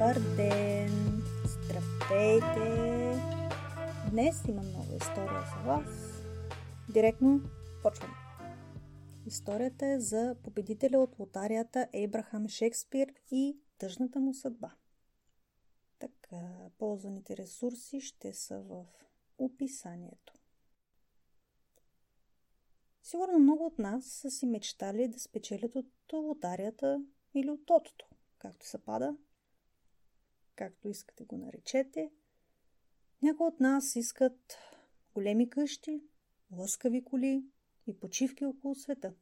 Добър! Здравейте! Днес има много история за вас. Директно почваме. Историята е за победителя от лотарията Ейбрахам Шекспир и тъжната му съдба. Така, ползваните ресурси ще са в описанието. Сигурно много от нас са си мечтали да спечелят от лотарията или от тотото, както се пада, както искате го наречете. Някои от нас искат големи къщи, лъскави коли и почивки около света.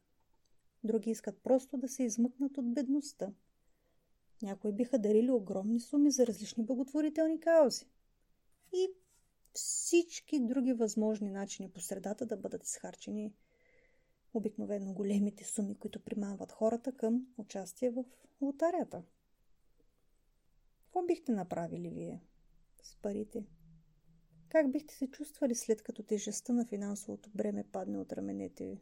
Други искат просто да се измъкнат от бедността. Някои биха дарили огромни суми за различни благотворителни каузи. И всички други възможни начини по средата да бъдат изхарчени обикновено големите суми, които примамват хората към участие в лотарията. Какво бихте направили вие с парите? Как бихте се чувствали след като тежестта на финансовото бреме падне от раменете ви?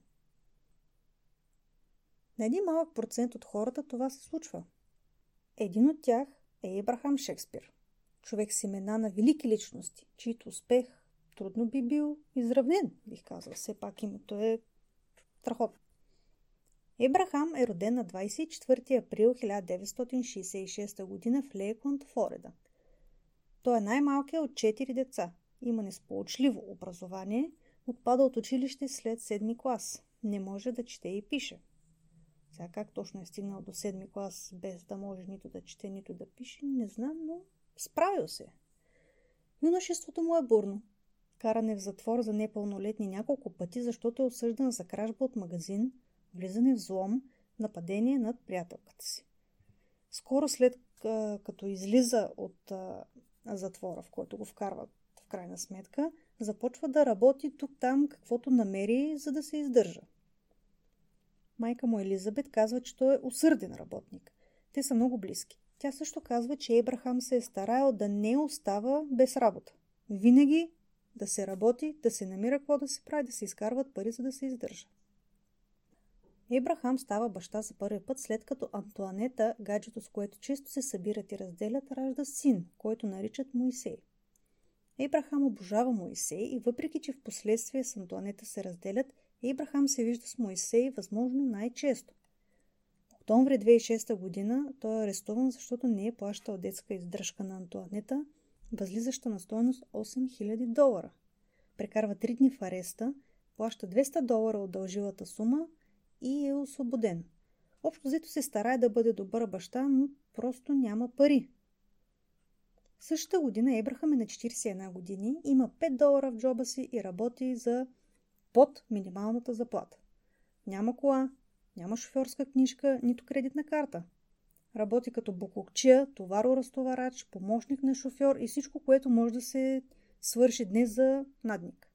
На един малък процент от хората това се случва. Един от тях е Ебрахам Шекспир. Човек с имена на велики личности, чието успех трудно би бил изравнен, бих казал. Все пак името е страхотно. Ебрахам е роден на 24 април 1966 г. в Лейкланд, Флорида. Той е най-малкият от 4 деца. Има несполучливо образование, отпада от училище след 7 клас. Не може да чете и пише. Сега как точно е стигнал до 7 клас, без да може нито да чете, нито да пише, не знам, но справил се. Юношеството му е бурно. Каране в затвор за непълнолетни няколко пъти, защото е осъждан за кражба от магазин, влизане в злом, нападение над приятелката си. Скоро след като излиза от затвора, в който го вкарват в крайна сметка, започва да работи тук-там каквото намери, за да се издържа. Майка му Елизабет казва, че той е усърден работник. Те са много близки. Тя също казва, че Ебрахам се е стараял да не остава без работа. Винаги да се работи, да се намира какво да се прави, да се изкарват пари, за да се издържа. Ебрахам става баща за първи път, след като Антуанета, гаджето с което често се събират и разделят, ражда син, който наричат Моисей. Ебрахам обожава Моисей и въпреки, че в последствие с Антуанета се разделят, Ибрахам се вижда с Моисей възможно най-често. В октомври 2006 година той е арестуван, защото не е плащал детска издръжка на Антуанета, възлизаща на стоеност 8000 долара. Прекарва 3 дни в ареста, плаща 200 долара от дължилата сума и е освободен. Общо взето се старае да бъде добър баща, но просто няма пари. Същата година Ебрахам е на 41 години, има 5 долара в джоба си и работи за под минималната заплата. Няма кола, няма шофьорска книжка, нито кредитна карта. Работи като буклукчия, товаро-разтоварач, помощник на шофьор и всичко, което може да се свърши днес за надник.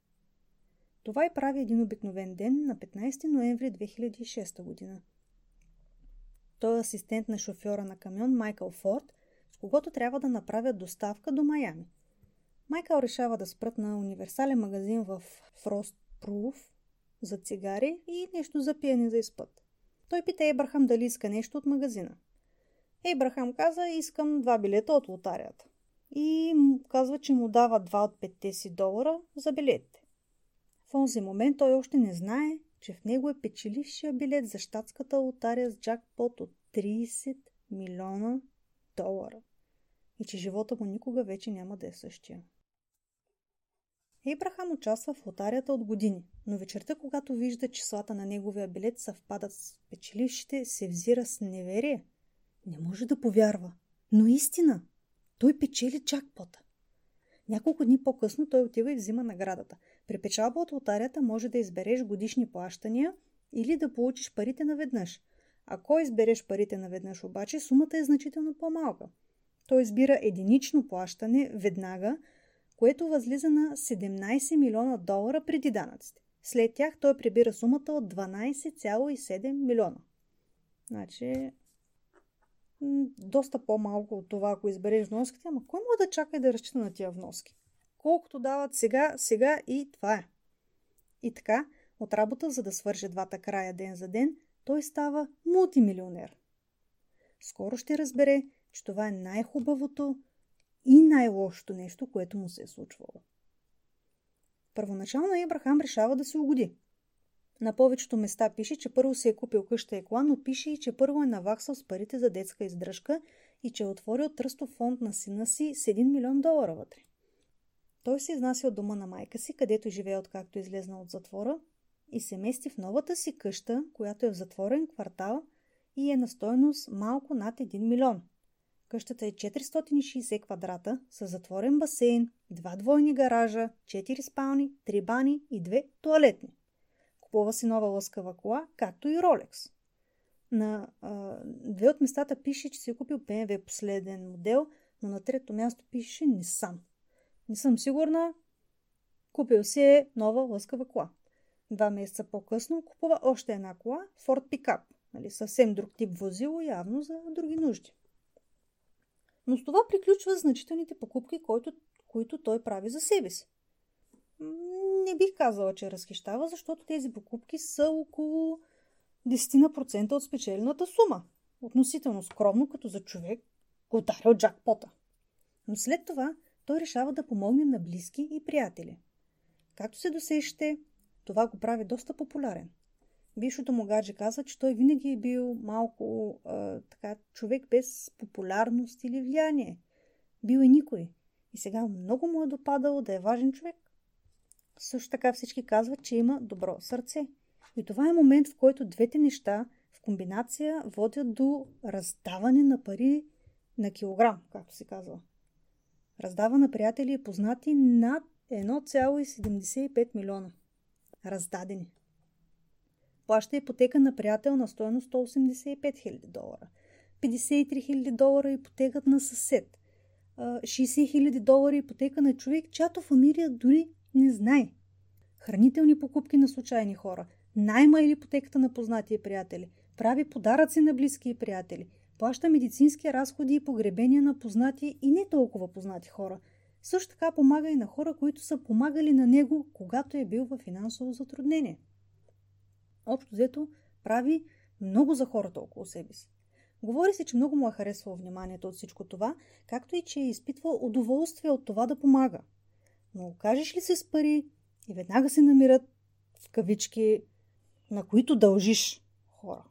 Това и прави един обикновен ден на 15 ноември 2006 година. Той е асистент на шофьора на камион Майкъл Форд, с когото трябва да направят доставка до Майами. Майкъл решава да спрат на универсален магазин в Фрост Пруф за цигари и нещо за пиене за изпът. Той пита Ебрахам дали иска нещо от магазина. Ебрахам каза, искам два билета от лотарията. И казва, че му дава два от петте си долара за билетите. В този момент той още не знае, че в него е печелившия билет за щатската лотария с джакпот от 30 милиона долара. И че живота му никога вече няма да е същия. Ейбрахам участва в лотарията от години, но вечерта, когато вижда числата на неговия билет съвпадат с печелившите, се взира с неверие. Не може да повярва. Но истина! Той печели джакпота. Няколко дни по-късно той отива и взима наградата. При печалба от лотарията може да избереш годишни плащания или да получиш парите наведнъж. Ако избереш парите наведнъж обаче, сумата е значително по-малка. Той избира единично плащане веднага, което възлиза на 17 милиона долара преди данъците. След тях той прибира сумата от 12,7 милиона. Значи, доста по-малко от това, ако избереш вноските, ама кой може да чака и да разчита на тия вноски? Колкото дават сега, сега и това е. И така, от работа, за да свърже двата края ден за ден, той става мултимилионер. Скоро ще разбере, че това е най-хубавото и най-лошото нещо, което му се е случвало. Първоначално Ибрахам решава да се угоди. На повечето места пише, че първо си е купил къща и кола, но пише и, че първо е наваксал с парите за детска издръжка и че е отворил тръстов фонд на сина си с 1 милион долара вътре. Той се изнася от дома на майка си, където живее откакто е излезнал от затвора и се мести в новата си къща, която е в затворен квартал и е на стойност малко над 1 милион. Къщата е 460 квадрата с затворен басейн, два двойни гаража, 4 спални, 3 бани и 2 туалетни. Купува си нова лъскава кола, както и Ролекс. На а, две от местата пише, че си е купил BMW последен модел, но на трето място пише Nissan. Не съм сигурна. Купил си е нова лъскава кола. Два месеца по-късно купува още една кола, Ford Pickup. Нали, съвсем друг тип возило, явно за други нужди. Но с това приключва значителните покупки, които, които той прави за себе си. Не бих казала, че разхищава, защото тези покупки са около 10% от спечелената сума. Относително скромно, като за човек, ударил джакпота. Но след това той решава да помогне на близки и приятели. Както се досещате, това го прави доста популярен. Бившото му гадже каза, че той винаги е бил малко а, така, човек без популярност или влияние. Бил е никой. И сега много му е допадало да е важен човек. Също така всички казват, че има добро сърце. И това е момент, в който двете неща в комбинация водят до раздаване на пари на килограм, както се казва. Раздава на приятели и познати над 1,75 милиона. Раздадени. Плаща ипотека на приятел на стоеност 185 000 долара. 53 000 долара ипотекът на съсед. 60 000 долара ипотека на човек, чиято фамилия дори не знае. Хранителни покупки на случайни хора. Найма или ипотеката на познати приятели. Прави подаръци на близки и приятели. Плаща медицински разходи и погребения на познати и не толкова познати хора. Също така помага и на хора, които са помагали на него, когато е бил в финансово затруднение. Общо взето прави много за хората около себе си. Говори се, че много му е харесвало вниманието от всичко това, както и че е изпитвал удоволствие от това да помага. Но окажеш ли се с пари и веднага се намират в кавички, на които дължиш хора.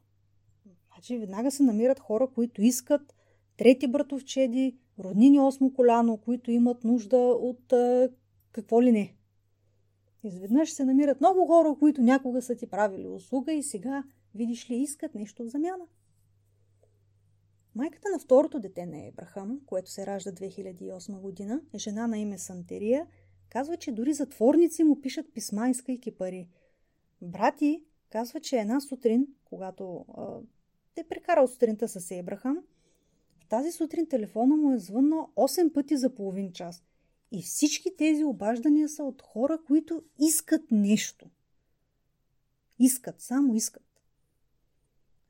Значи веднага се намират хора, които искат трети братовчеди, роднини осмо коляно, които имат нужда от а, какво ли не. Изведнъж се намират много хора, които някога са ти правили услуга и сега, видиш ли, искат нещо в замяна. Майката на второто дете на Ебрахам, което се ражда 2008 година, е жена на име Сантерия, казва, че дори затворници му пишат писма, искайки пари. Брати казва, че една сутрин, когато а, е прекарал сутринта с Ебрахам, в тази сутрин телефона му е звъннал 8 пъти за половин час. И всички тези обаждания са от хора, които искат нещо. Искат, само искат.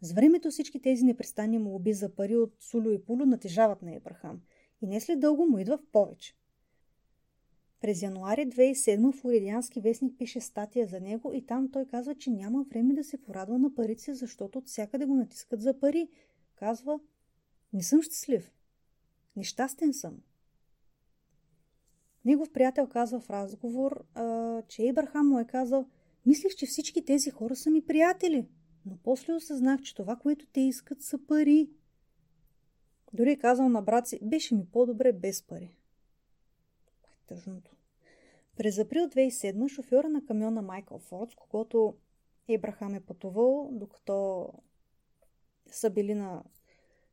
С времето всички тези непрестанни молби за пари от Сулю и Пулю натежават на Ебрахам. И не след дълго му идва в повече. През януари 2007 Флоридиански вестник пише статия за него и там той казва, че няма време да се порадва на парите, защото от всякъде го натискат за пари. Казва, не съм щастлив. Нещастен съм. Негов приятел казва в разговор, а, че Ибрахам му е казал, мислих, че всички тези хора са ми приятели, но после осъзнах, че това, което те искат, са пари. Дори е казал на брат си, беше ми по-добре без пари. Тъжното. През април 2007 шофьора на камиона Майкъл Форд, с когото Ебрахам е пътувал, докато са били на,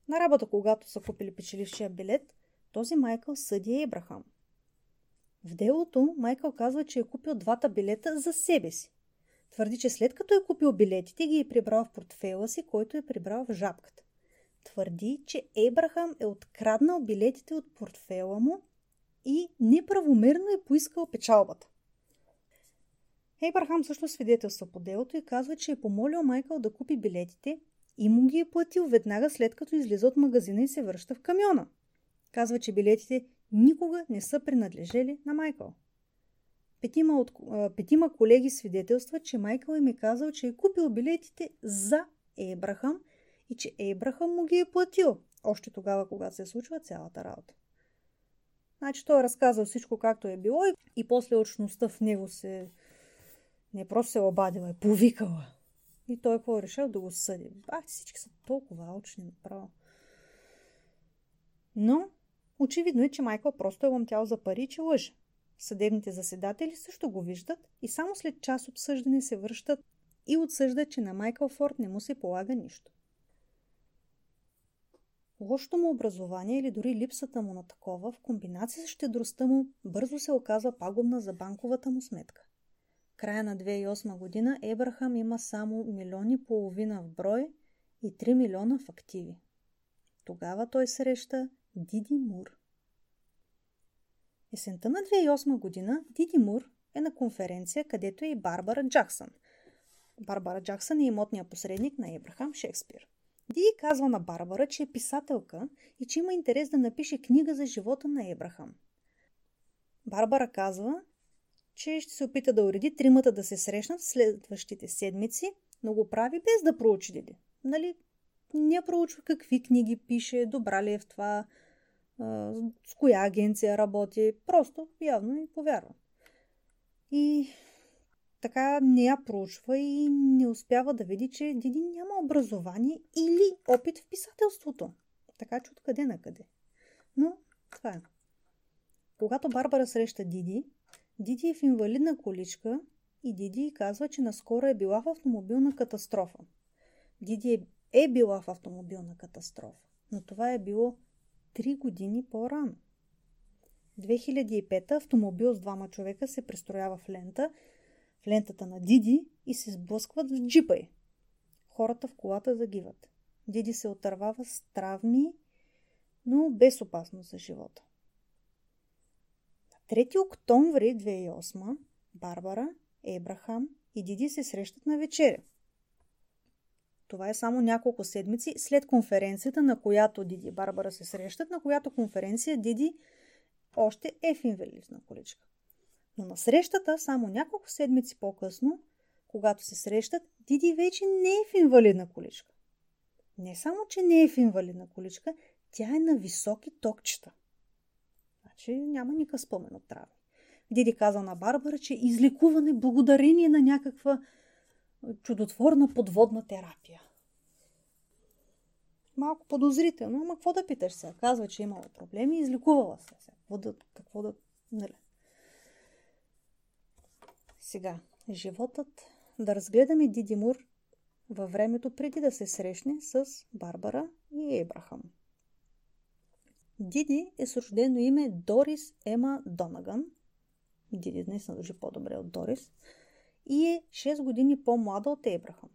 на работа, когато са купили печелившия билет, този Майкъл съди Ебрахам. В делото Майкъл казва, че е купил двата билета за себе си. Твърди, че след като е купил билетите, ги е прибрал в портфела си, който е прибрал в жабката. Твърди, че Ебрахам е откраднал билетите от портфела му и неправомерно е поискал печалбата. Ейбрахам също свидетелства по делото и казва, че е помолил Майкъл да купи билетите и му ги е платил веднага след като излиза от магазина и се връща в камиона. Казва, че билетите никога не са принадлежели на Майкъл. Петима, от, петима колеги свидетелстват, че Майкъл им е казал, че е купил билетите за Ейбрахам и че Ейбрахам му ги е платил. Още тогава, когато се случва цялата работа. Значи той е разказал всичко както е било и, и после очността в него се не просто се обадила, е повикала. И той какво е решил да го съди. Бах, всички са толкова алчни направо. Но очевидно е, че Майкъл просто е лъмтял за пари и че лъже. Съдебните заседатели също го виждат и само след час обсъждане се връщат и отсъждат, че на Майкъл Форд не му се полага нищо. Лошото му образование или дори липсата му на такова, в комбинация с щедростта му, бързо се оказва пагубна за банковата му сметка. Края на 2008 година Ебрахам има само милиони половина в брой и 3 милиона в активи. Тогава той среща Диди Мур. Есента на 2008 година Диди Мур е на конференция, където е и Барбара Джаксън. Барбара Джаксън е имотният посредник на Ебрахам Шекспир. Диди казва на Барбара, че е писателка и че има интерес да напише книга за живота на Ебрахам. Барбара казва, че ще се опита да уреди тримата да се срещнат в следващите седмици, но го прави без да проучи Диди. Нали, не проучва какви книги пише, добра ли е в това, с коя агенция работи. Просто явно и повярва. И така не я проучва и не успява да види, че Диди няма образование или опит в писателството. Така че откъде на къде. Но това е. Когато Барбара среща Диди, Диди е в инвалидна количка и Диди казва, че наскоро е била в автомобилна катастрофа. Диди е, е била в автомобилна катастрофа, но това е било 3 години по-рано. 2005 автомобил с двама човека се пристроява в лента, лентата на Диди и се сблъскват в джипа й. Хората в колата загиват. Диди се отървава с травми, но без опасност за живота. На 3 октомври 2008 Барбара, Ебрахам и Диди се срещат на вечеря. Това е само няколко седмици след конференцията, на която Диди и Барбара се срещат, на която конференция Диди още е в инвалидна количка. Но на срещата, само няколко седмици по-късно, когато се срещат, Диди вече не е в инвалидна количка. Не само, че не е в инвалидна количка, тя е на високи токчета. Значи няма никакъв спомен от травми. Диди каза на Барбара, че излекуване благодарение на някаква чудотворна подводна терапия. Малко подозрително, ама какво да питаш сега? Казва, че е имала проблеми и излекувала се. Какво да, какво да, нали? Сега, животът, да разгледаме Диди Мур във времето преди да се срещне с Барбара и Ебрахам. Диди е с рождено име Дорис Ема Донаган. Диди днес дължи по-добре от Дорис – и е 6 години по-млада от Ебрахам.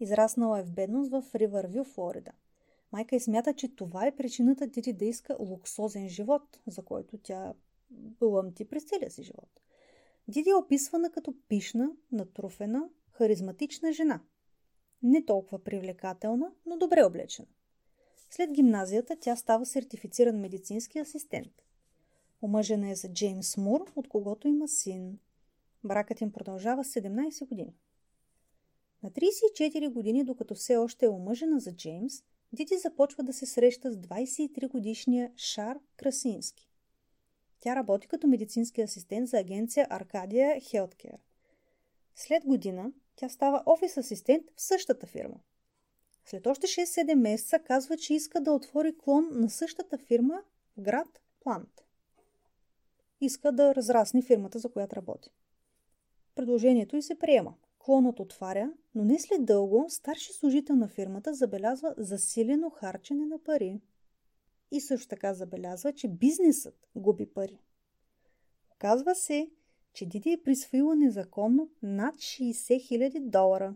Израснала е в бедност в Ривървил, Флорида. Майка й смята, че това е причината Диди да иска луксозен живот, за който тя лъмти през целия си живот. Диди е описвана като пишна, натруфена, харизматична жена. Не толкова привлекателна, но добре облечена. След гимназията тя става сертифициран медицински асистент. Омъжена е за Джеймс Мур, от когото има син. Бракът им продължава 17 години. На 34 години, докато все още е омъжена за Джеймс, Диди започва да се среща с 23 годишния Шар Красински. Тя работи като медицински асистент за агенция Аркадия Healthcare. След година тя става офис асистент в същата фирма. След още 6-7 месеца казва, че иска да отвори клон на същата фирма в град Плант. Иска да разрасне фирмата, за която работи. Предложението й се приема. Клонът отваря, но не след дълго старши служител на фирмата забелязва засилено харчене на пари. И също така забелязва, че бизнесът губи пари. Оказва се, че Диди е присвоила незаконно над 60 000 долара.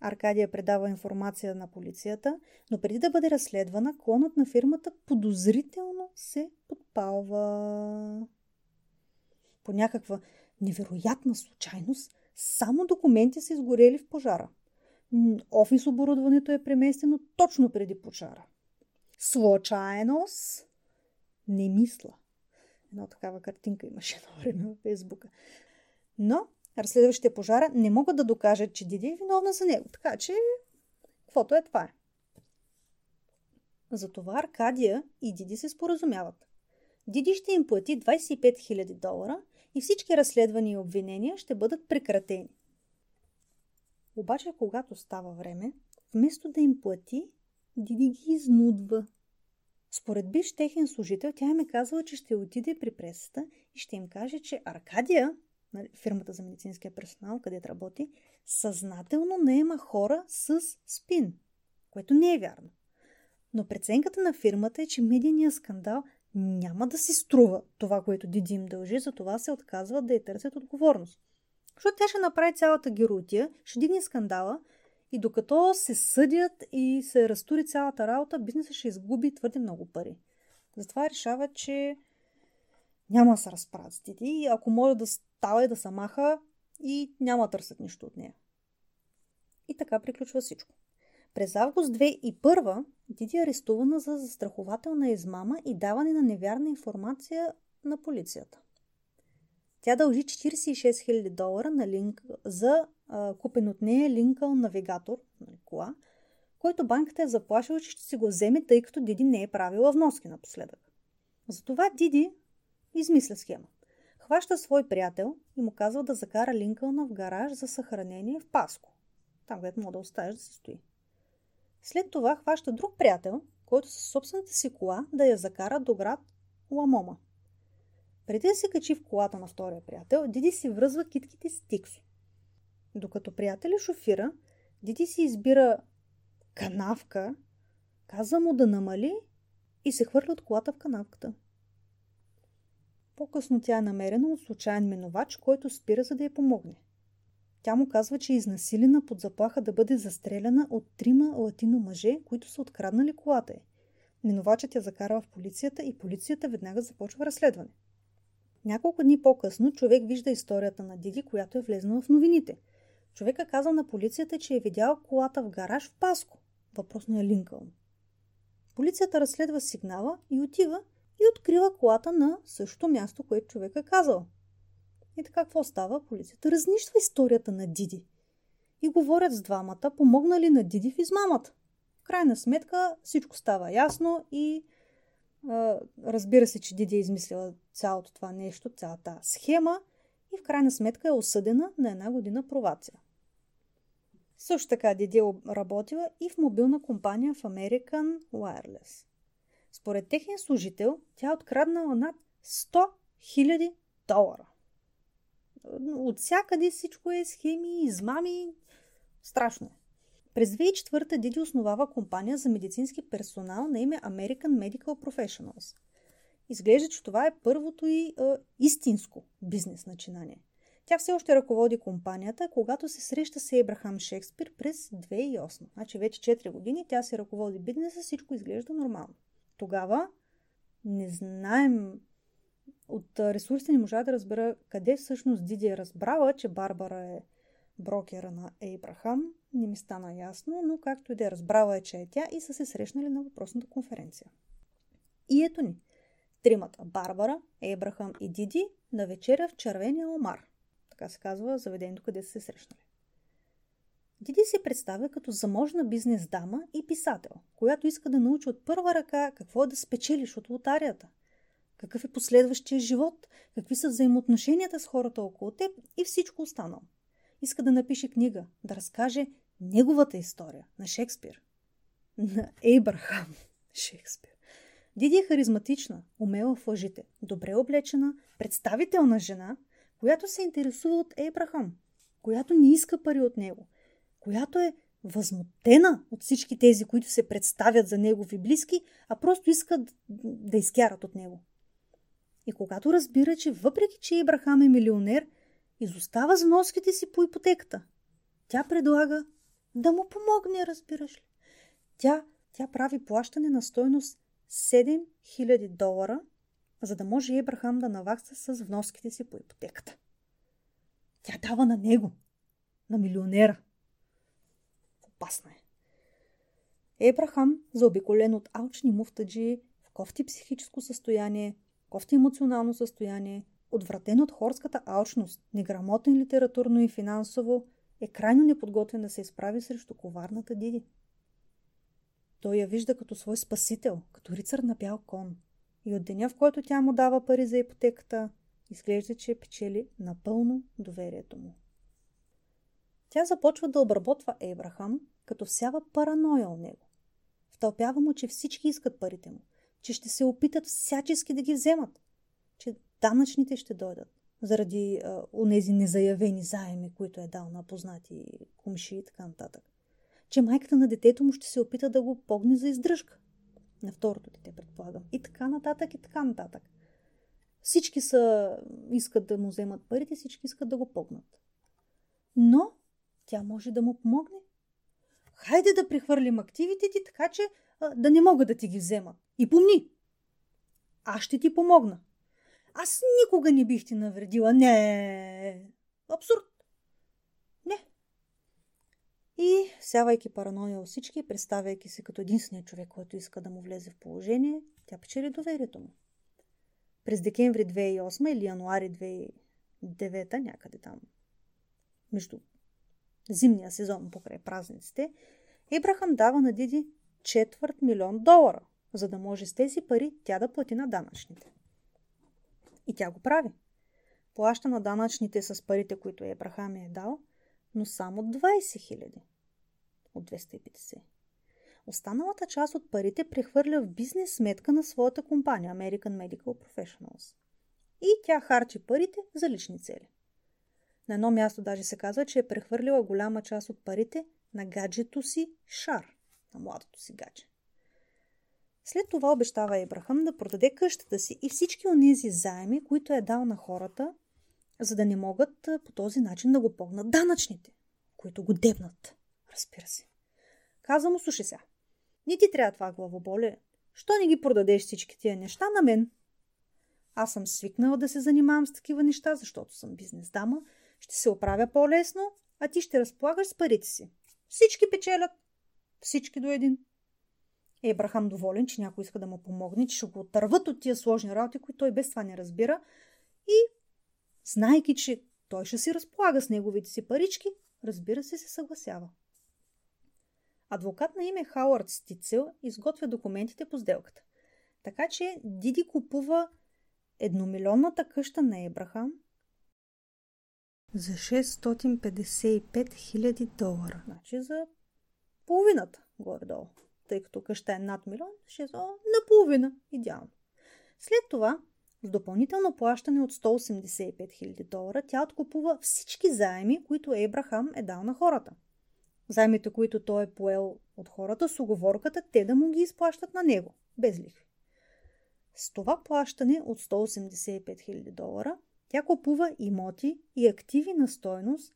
Аркадия предава информация на полицията, но преди да бъде разследвана, клонът на фирмата подозрително се подпалва. По някаква невероятна случайност, само документи са изгорели в пожара. Офис оборудването е преместено точно преди пожара. Случайност? Не мисля. Една такава картинка имаше на време в Фейсбука. Но разследващите пожара не могат да докажат, че Диди е виновна за него. Така че, каквото е това е. Затова Аркадия и Диди се споразумяват. Диди ще им плати 25 000 долара и всички разследвания и обвинения ще бъдат прекратени. Обаче, когато става време, вместо да им плати, Диди ги изнудва. Според биш техен служител, тя им е казала, че ще отиде при пресата и ще им каже, че Аркадия, нали, фирмата за медицинския персонал, където работи, съзнателно наема хора с спин, което не е вярно. Но преценката на фирмата е, че медийният скандал няма да си струва това, което Диди им дължи, затова се отказват да я търсят отговорност. Защото тя ще направи цялата геротия, ще дигне скандала и докато се съдят и се разтури цялата работа, бизнесът ще изгуби твърде много пари. Затова решава, че няма да се разправят с Диди и ако може да става и да се маха и няма да търсят нищо от нея. И така приключва всичко. През август 2001 Диди е арестувана за застрахователна измама и даване на невярна информация на полицията. Тя дължи 46 000 долара на линк за а, купен от нея Линкъл навигатор, нали, кола, който банката е заплашила, че ще си го вземе, тъй като Диди не е правила вноски напоследък. Затова Диди измисля схема. Хваща свой приятел и му казва да закара Линкълна в гараж за съхранение в Паско. Там, където мога да оставиш да се стои. След това хваща друг приятел, който със собствената си кола да я закара до град Ламома. Преди да се качи в колата на втория приятел, Диди си връзва китките с Тиксо. Докато приятеля шофира, Диди си избира канавка, казва му да намали и се хвърля от колата в канавката. По-късно тя е намерена от случайен минувач, който спира за да я помогне. Тя му казва, че е изнасилена под заплаха да бъде застреляна от трима латино мъже, които са откраднали колата й. Минувачът я закарва в полицията и полицията веднага започва разследване. Няколко дни по-късно човек вижда историята на Диди, която е влезнала в новините. Човека казал на полицията, че е видял колата в гараж в Паско, въпросния Линкълн. Полицията разследва сигнала и отива и открива колата на същото място, което човек е казал. И така какво става? Полицията разнищва историята на Диди. И говорят с двамата, помогнали на Диди в измамата. В крайна сметка всичко става ясно и разбира се, че Диди е измислила цялото това нещо, цялата схема и в крайна сметка е осъдена на една година провация. Също така Диди е работила и в мобилна компания в American Wireless. Според техния служител, тя е откраднала над 100 000 долара. От всякъде всичко е схеми, измами. Страшно е. През 2004 Диди основава компания за медицински персонал на име American Medical Professionals. Изглежда, че това е първото и а, истинско бизнес начинание. Тя все още ръководи компанията, когато се среща с Ебрахам Шекспир през 2008. Значи вече 4 години тя се ръководи бизнеса, всичко изглежда нормално. Тогава не знаем от ресурсите не можа да разбера къде всъщност Диди е разбрала, че Барбара е брокера на Ейбрахам. Не ми стана ясно, но както и да е разбрала е, че е тя и са се срещнали на въпросната конференция. И ето ни. Тримата Барбара, Ейбрахам и Диди на вечеря в червения омар. Така се казва заведението, къде са се срещнали. Диди се представя като заможна бизнес дама и писател, която иска да научи от първа ръка какво е да спечелиш от лотарията. Какъв е последващия живот, какви са взаимоотношенията с хората около теб и всичко останало. Иска да напише книга, да разкаже неговата история на Шекспир. На Ейбрахам Шекспир. Диди е харизматична, умела в лъжите, добре облечена, представителна жена, която се интересува от Ейбрахам, която не иска пари от него, която е възмутена от всички тези, които се представят за негови близки, а просто искат да изкарат от него. И когато разбира, че въпреки, че Ибрахам е милионер, изостава с вноските си по ипотеката, тя предлага да му помогне, разбираш ли. Тя, тя прави плащане на стойност 7000 долара, за да може Ибрахам да навакса с вноските си по ипотеката. Тя дава на него, на милионера. Опасна е. Ебрахам, заобиколен от алчни муфтаджи, в кофти психическо състояние, кофти емоционално състояние, отвратен от хорската алчност, неграмотен литературно и финансово, е крайно неподготвен да се изправи срещу коварната Диди. Той я вижда като свой спасител, като рицар на бял кон. И от деня, в който тя му дава пари за ипотеката, изглежда, че печели напълно доверието му. Тя започва да обработва Ебрахам, като всява параноя от него. Втълпява му, че всички искат парите му, че ще се опитат всячески да ги вземат, че данъчните ще дойдат заради а, онези незаявени заеми, които е дал на познати кумши и така нататък. Че майката на детето му ще се опита да го погне за издръжка. На второто дете, предполагам. И така нататък, и така нататък. Всички са, искат да му вземат парите, всички искат да го погнат. Но тя може да му помогне. Хайде да прехвърлим активите ти, така че а, да не могат да ти ги вземат. И помни, аз ще ти помогна. Аз никога не бих ти навредила. Не. Абсурд. Не. И, сявайки параноя от всички, представяйки се като единствения човек, който иска да му влезе в положение, тя печели доверието му. През декември 2008 или януари 2009, някъде там, между зимния сезон покрай празниците, Ибрахам дава на Диди четвърт милион долара, за да може с тези пари тя да плати на данъчните. И тя го прави. Плаща на данъчните с парите, които Ебрахам е дал, но само 20 хиляди от 250. Останалата част от парите прехвърля в бизнес сметка на своята компания American Medical Professionals. И тя харчи парите за лични цели. На едно място даже се казва, че е прехвърлила голяма част от парите на гаджето си Шар, на младото си гадже. След това обещава Ибрахам да продаде къщата си и всички онези заеми, които е дал на хората, за да не могат по този начин да го погнат данъчните, които го дебнат. Разбира се. Каза му, слушай сега, не ти трябва това главоболе. Що не ги продадеш всички тия неща на мен? Аз съм свикнала да се занимавам с такива неща, защото съм бизнес дама. Ще се оправя по-лесно, а ти ще разполагаш с парите си. Всички печелят. Всички до един. Ебрахам доволен, че някой иска да му помогне, че ще го отърват от тия сложни работи, които той без това не разбира. И, знайки, че той ще си разполага с неговите си парички, разбира се, се съгласява. Адвокат на име Хауърд Стицел изготвя документите по сделката. Така че Диди купува едномилионната къща на Ебрахам за 655 000 долара. Значи за половината горе-долу тъй като къща е над милион, ще е наполовина. Идеално. След това, с допълнително плащане от 185 000 долара, тя откупува всички заеми, които Ебрахам е дал на хората. Заемите, които той е поел от хората, с оговорката те да му ги изплащат на него, без лихви. С това плащане от 185 000 долара, тя купува имоти и активи на стойност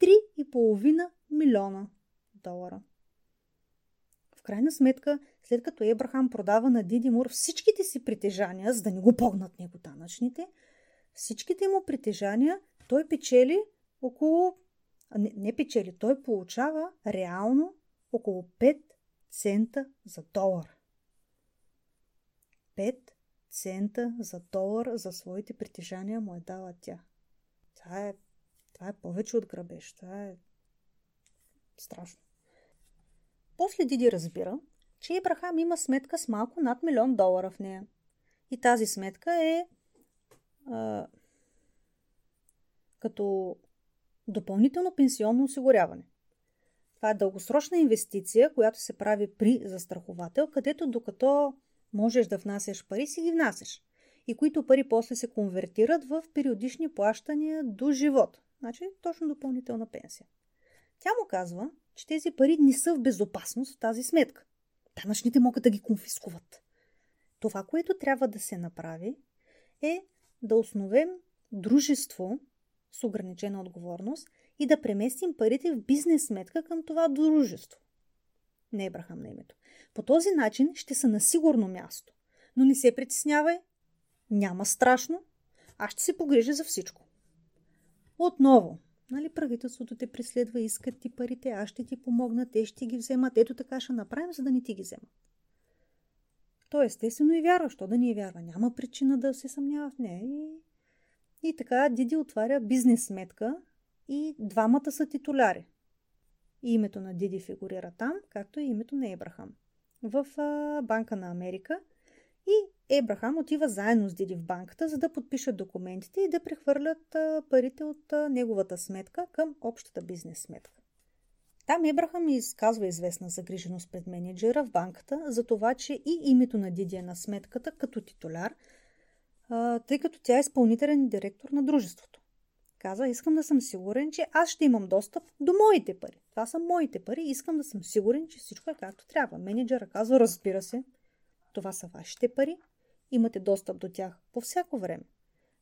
3,5 милиона долара крайна сметка, след като Ебрахам продава на Диди Мур всичките си притежания, за да не го погнат него данъчните, всичките му притежания, той печели около... Не, не печели, той получава реално около 5 цента за долар. 5 цента за долар за своите притежания му е дала тя. Това е, това е повече от грабеж. Това е страшно. После Диди разбира, че Ибрахам има сметка с малко над милион долара в нея. И тази сметка е а, като допълнително пенсионно осигуряване. Това е дългосрочна инвестиция, която се прави при застраховател, където докато можеш да внасяш пари, си ги внасяш. И които пари после се конвертират в периодични плащания до живот. Значи точно допълнителна пенсия. Тя му казва, че тези пари не са в безопасност в тази сметка. Данъчните могат да ги конфискуват. Това, което трябва да се направи, е да основем дружество с ограничена отговорност и да преместим парите в бизнес сметка към това дружество. Не Ебрахам на името. По този начин ще са на сигурно място. Но не се притеснявай. Няма страшно. Аз ще се погрижа за всичко. Отново, Нали, правителството те преследва, искат ти парите, аз ще ти помогна, те ще ги вземат. Ето така ще направим, за да не ти ги вземат. Той естествено и вярва. Що да ни е вярва? Няма причина да се съмнява в нея. И, и така Диди отваря бизнес сметка и двамата са титуляри. И името на Диди фигурира там, както и името на Ебрахам. в а, Банка на Америка и Ебрахам отива заедно с Диди в банката, за да подпишат документите и да прехвърлят парите от неговата сметка към общата бизнес сметка. Там Ебрахам изказва известна загриженост пред менеджера в банката за това, че и името на Диди е на сметката като титуляр, тъй като тя е изпълнителен директор на дружеството. Каза, искам да съм сигурен, че аз ще имам достъп до моите пари. Това са моите пари искам да съм сигурен, че всичко е както трябва. Менеджера казва, разбира се, това са вашите пари, имате достъп до тях по всяко време.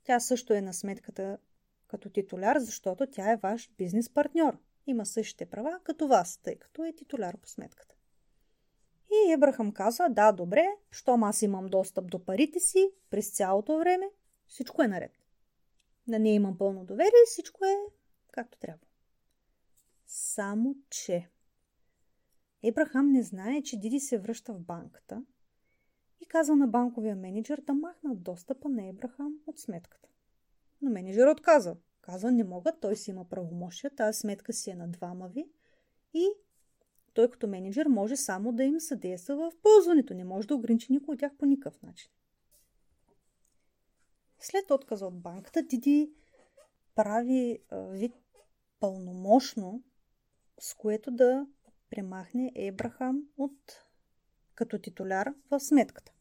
Тя също е на сметката като титуляр, защото тя е ваш бизнес партньор. Има същите права като вас, тъй като е титуляр по сметката. И Ебрахам каза, да, добре, щом аз имам достъп до парите си през цялото време, всичко е наред. На нея имам пълно доверие всичко е както трябва. Само, че Ебрахам не знае, че Диди се връща в банката и казва на банковия менеджер да махнат достъпа на Ебрахам от сметката. Но менеджер отказа. Казва, не мога, той си има правомощия, тази сметка си е на двама ви и той като менеджер може само да им съдейства в ползването, не може да ограничи никой от тях по никакъв начин. След отказа от банката, Диди прави вид пълномощно, с което да премахне Ебрахам от като титуляр в сметката.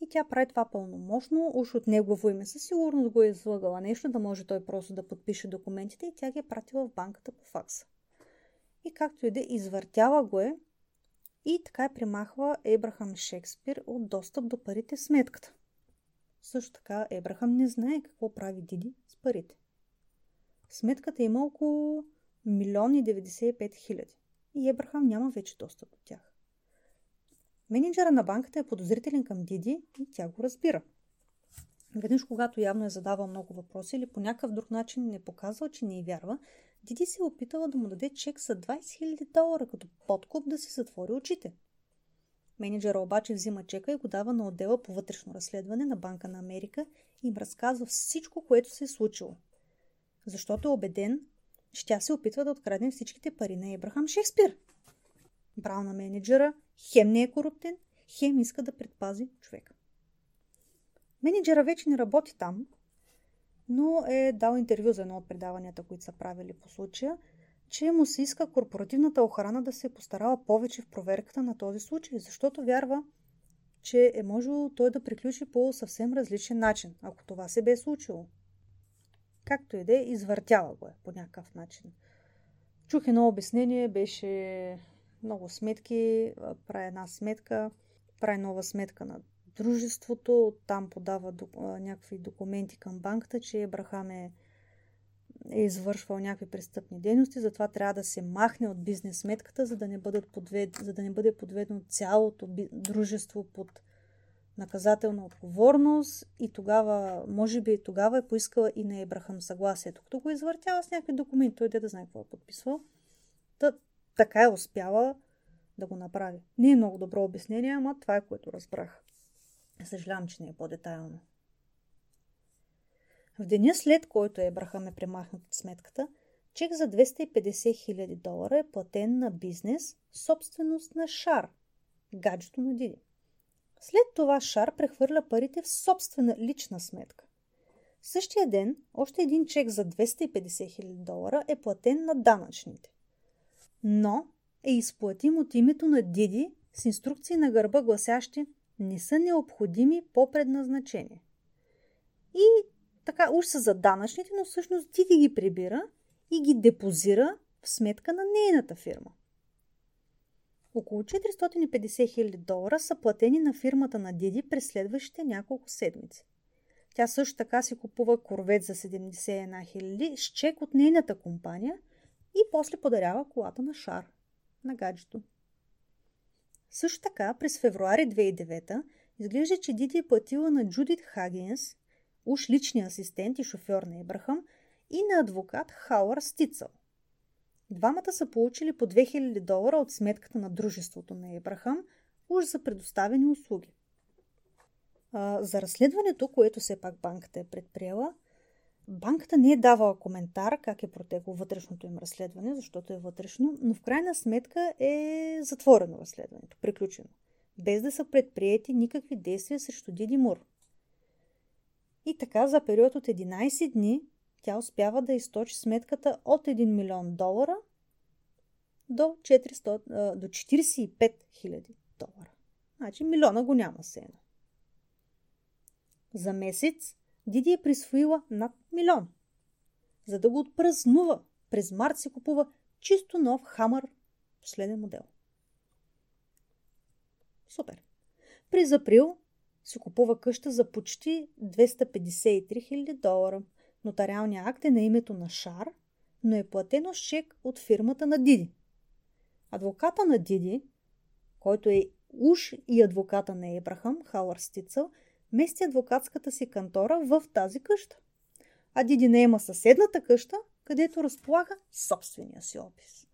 И тя прави това пълномощно, уж от негово име със сигурност го е излагала нещо, да може той просто да подпише документите и тя ги е пратила в банката по факса. И както и да извъртява го е, и така е примахва Ебрахам Шекспир от достъп до парите в сметката. Също така Ебрахам не знае какво прави Диди с парите. Сметката има около 1 95 хиляди и Ебрахам няма вече достъп до тях. Менеджера на банката е подозрителен към Диди и тя го разбира. Веднъж, когато явно е задавал много въпроси или по някакъв друг начин не показва, че не й вярва, Диди се е опитала да му даде чек за 20 000 долара като подкуп да си затвори очите. Менеджера обаче взима чека и го дава на отдела по вътрешно разследване на Банка на Америка и им разказва всичко, което се е случило. Защото е убеден, че тя се опитва да открадне всичките пари на Ебрахам Шекспир. Брал на менеджера хем не е коруптен, хем иска да предпази човека. Менеджера вече не работи там, но е дал интервю за едно от предаванията, които са правили по случая, че му се иска корпоративната охрана да се постарава повече в проверката на този случай, защото вярва, че е можело той да приключи по съвсем различен начин, ако това се бе случило. Както и да е, извъртяла го е по някакъв начин. Чух едно обяснение, беше много сметки, прави една сметка, прави нова сметка на дружеството, там подава някакви документи към банката, че Ебрахам е, е извършвал някакви престъпни дейности, затова трябва да се махне от бизнес сметката, за да не, бъдат подвед, за да не бъде подведено цялото дружество под наказателна отговорност и тогава, може би тогава е поискала и на Ебрахам съгласието. Като го извъртява с някакви документи, той да знае какво е подписвал. Та, така е успяла да го направи. Не е много добро обяснение, ама това е което разбрах. Съжалявам, че не е по-детайлно. В деня след който Ебрахам е премахнат от сметката, чек за 250 000 долара е платен на бизнес, собственост на Шар, гаджето на Диди. След това Шар прехвърля парите в собствена лична сметка. Същия ден още един чек за 250 000 долара е платен на данъчните. Но е изплатим от името на Диди с инструкции на гърба гласящи не са необходими по предназначение. И така уж са за данъчните, но всъщност Диди ги прибира и ги депозира в сметка на нейната фирма. Около 450 хиляди долара са платени на фирмата на Диди през следващите няколко седмици. Тя също така си купува корвет за 71 хиляди с чек от нейната компания и после подарява колата на Шар, на гаджето. Също така, през февруари 2009 изглежда, че Диди е платила на Джудит Хагенс, уж личния асистент и шофьор на Ебрахам, и на адвокат Хауър Стицъл. Двамата са получили по 2000 долара от сметката на дружеството на Ебрахам, уж за предоставени услуги. А, за разследването, което все пак банката е предприела, Банката не е давала коментар как е протекло вътрешното им разследване, защото е вътрешно, но в крайна сметка е затворено разследването, приключено, без да са предприяти никакви действия срещу Диди Мур. И така за период от 11 дни тя успява да източи сметката от 1 милион долара до, 400, до 45 хиляди долара. Значи милиона го няма се. За месец Диди е присвоила над милион. За да го отпразнува, през март си купува чисто нов хамър, последен модел. Супер. През април си купува къща за почти 253 000 долара. Нотариалният акт е на името на Шар, но е платено с чек от фирмата на Диди. Адвоката на Диди, който е уж и адвоката на Ебрахам, Хауър Стицъл, мести адвокатската си кантора в тази къща. А Диди не има съседната къща, където разполага собствения си опис.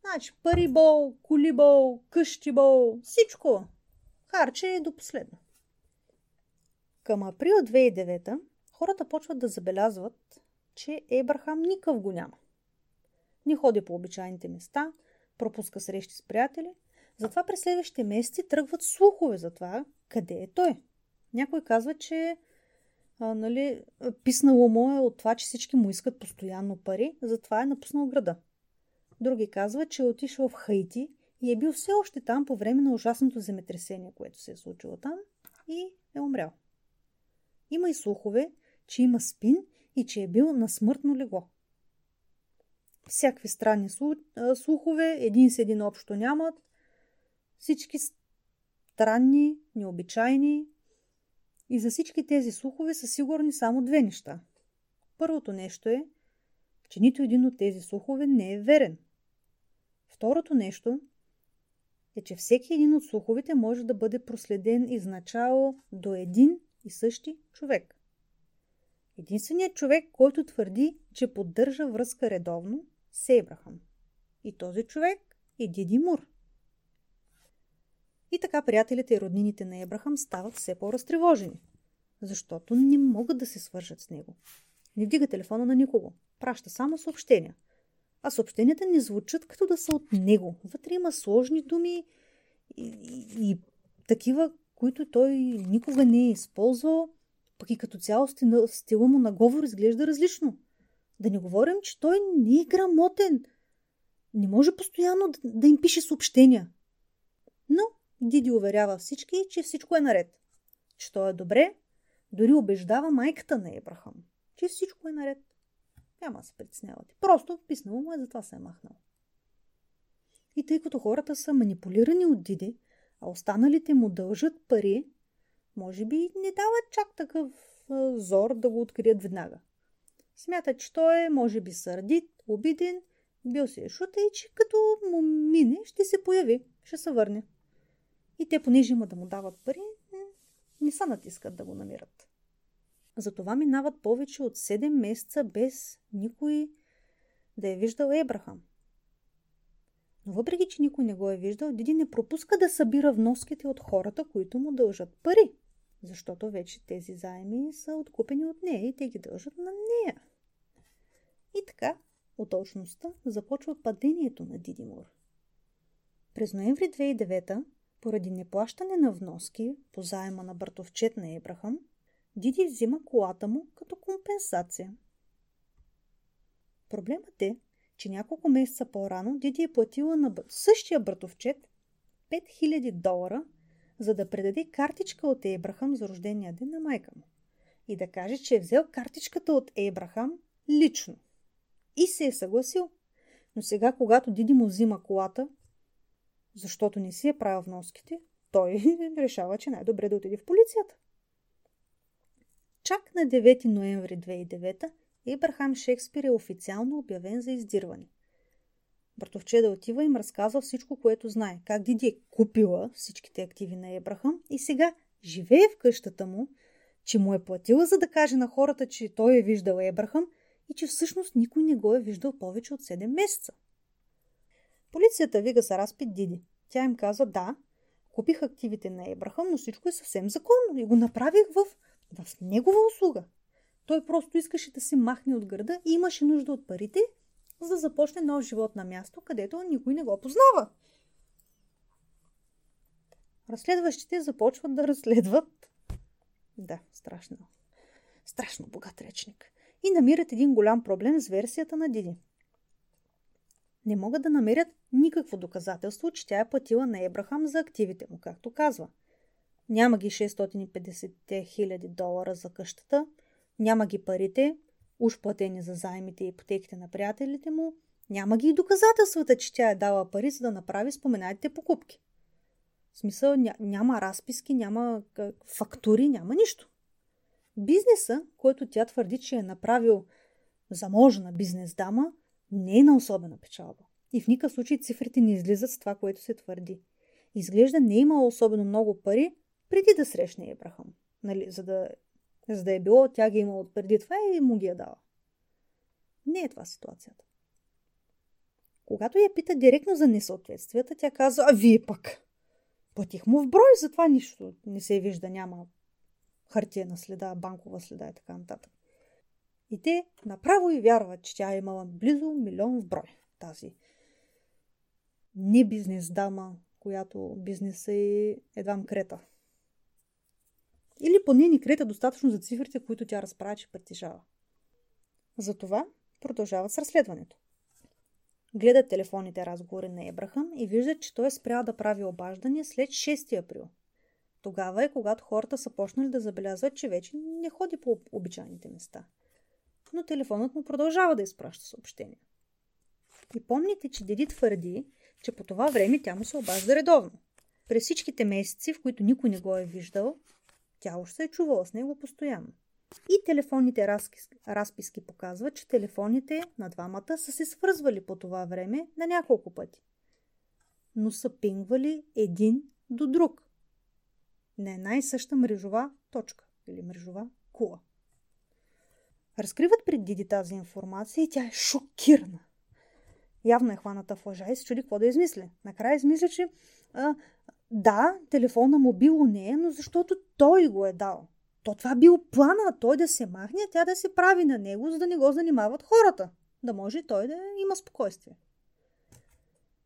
Значи пари бол, коли бол, къщи бол, всичко. Харче е до последно. Към април 2009 хората почват да забелязват, че Ебрахам никакъв го няма. Не ходи по обичайните места, пропуска срещи с приятели. Затова през следващите месеци тръгват слухове за това, къде е той. Някой казва, че а, нали, писнало му е от това, че всички му искат постоянно пари, затова е напуснал града. Други казват, че е отишъл в Хаити и е бил все още там по време на ужасното земетресение, което се е случило там и е умрял. Има и слухове, че има спин и че е бил на смъртно легло. Всякакви странни слухове, един с един общо нямат. Всички странни, необичайни. И за всички тези слухове са сигурни само две неща. Първото нещо е, че нито един от тези слухове не е верен. Второто нещо е, че всеки един от слуховете може да бъде проследен изначало до един и същи човек. Единственият човек, който твърди, че поддържа връзка редовно, с Ебрахам. И този човек е Диди Мур. И така приятелите и роднините на Ебрахам стават все по-разтревожени, защото не могат да се свържат с него. Не вдига телефона на никого. Праща само съобщения. А съобщенията не звучат като да са от него. Вътре има сложни думи и, и, и такива, които той никога не е използвал, пък и като цяло стила му на говор изглежда различно. Да не говорим, че той не е грамотен. Не може постоянно да, да им пише съобщения. Но Диди уверява всички, че всичко е наред. Че то е добре, дори убеждава майката на Ебрахам, че всичко е наред. Няма да се притеснявате. Просто писнало му е, затова се е махнал. И тъй като хората са манипулирани от Диди, а останалите му дължат пари, може би не дават чак такъв зор да го открият веднага. Смята, че той е, може би, сърдит, обиден, бил се е шута и че като му мине, ще се появи, ще се върне. И те, понеже има да му дават пари, не са натискат да го намират. Затова минават повече от 7 месеца без никой да е виждал Ебрахам. Но въпреки, че никой не го е виждал, Диди не пропуска да събира вноските от хората, които му дължат пари. Защото вече тези заеми са откупени от нея и те ги дължат на нея. И така, от точността започва падението на Дидимур. През ноември 2009 поради неплащане на вноски по заема на братовчет на Ебрахам, Диди взима колата му като компенсация. Проблемът е, че няколко месеца по-рано Диди е платила на същия братовчет 5000 долара, за да предаде картичка от Ебрахам за рождения ден на майка му. И да каже, че е взел картичката от Ебрахам лично – и се е съгласил. Но сега, когато Диди му взима колата, защото не си е правил вноските, той решава, че най-добре да отиде в полицията. Чак на 9 ноември 2009 Ибрахам Шекспир е официално обявен за издирване. Братовчеда отива и им разказва всичко, което знае. Как Диди е купила всичките активи на Ебрахам и сега живее в къщата му, че му е платила, за да каже на хората, че той е виждал Ебрахам – и че всъщност никой не го е виждал повече от 7 месеца. Полицията вига за разпит Диди. Тя им казва, да, купих активите на Ебрахам, но всичко е съвсем законно и го направих в, в негова услуга. Той просто искаше да се махне от града и имаше нужда от парите, за да започне нов живот на място, където никой не го познава. Разследващите започват да разследват. Да, страшно. Страшно богат речник. И намират един голям проблем с версията на Диди. Не могат да намерят никакво доказателство, че тя е платила на Ебрахам за активите му, както казва. Няма ги 650 хиляди долара за къщата, няма ги парите, уж платени за заемите и ипотеките на приятелите му, няма ги и доказателствата, че тя е дала пари, за да направи споменатите покупки. В смисъл ня, няма разписки, няма фактури, няма нищо. Бизнеса, който тя твърди, че е направил заможна бизнес дама, не е на особена печалба. И в никакъв случай цифрите не излизат с това, което се твърди. Изглежда не е имала особено много пари преди да срещне Ебрахам. Нали, за, да, за да е било, тя ги е имала преди това и му ги е дала. Не е това ситуацията. Когато я пита директно за несъответствията, тя казва, а вие пък. Платих му в брой, затова нищо не се вижда, няма хартия на следа, банкова следа и така нататък. И те направо и вярват, че тя е имала близо милион в брой. Тази не бизнес дама, която бизнеса е едва крета. Или поне ни крета достатъчно за цифрите, които тя разправя, че притежава. Затова продължават с разследването. Гледат телефонните разговори на Ебрахам и виждат, че той е спрял да прави обаждане след 6 април. Тогава е, когато хората са почнали да забелязват, че вече не ходи по обичайните места. Но телефонът му продължава да изпраща съобщения. И помните, че Деди твърди, че по това време тя му се обажда редовно. През всичките месеци, в които никой не го е виждал, тя още е чувала с него постоянно. И телефонните разписки, разписки показват, че телефоните на двамата са се свързвали по това време на няколко пъти. Но са пингвали един до друг. На една и съща мрежова точка или мрежова кула. Разкриват пред Диди тази информация и тя е шокирана. Явно е хваната в лъжа и се чуди какво да измисли. Накрая измисля, че а, да, телефона му било не е, но защото той го е дал. То това бил плана, той да се махне, тя да се прави на него, за да не го занимават хората. Да може той да има спокойствие.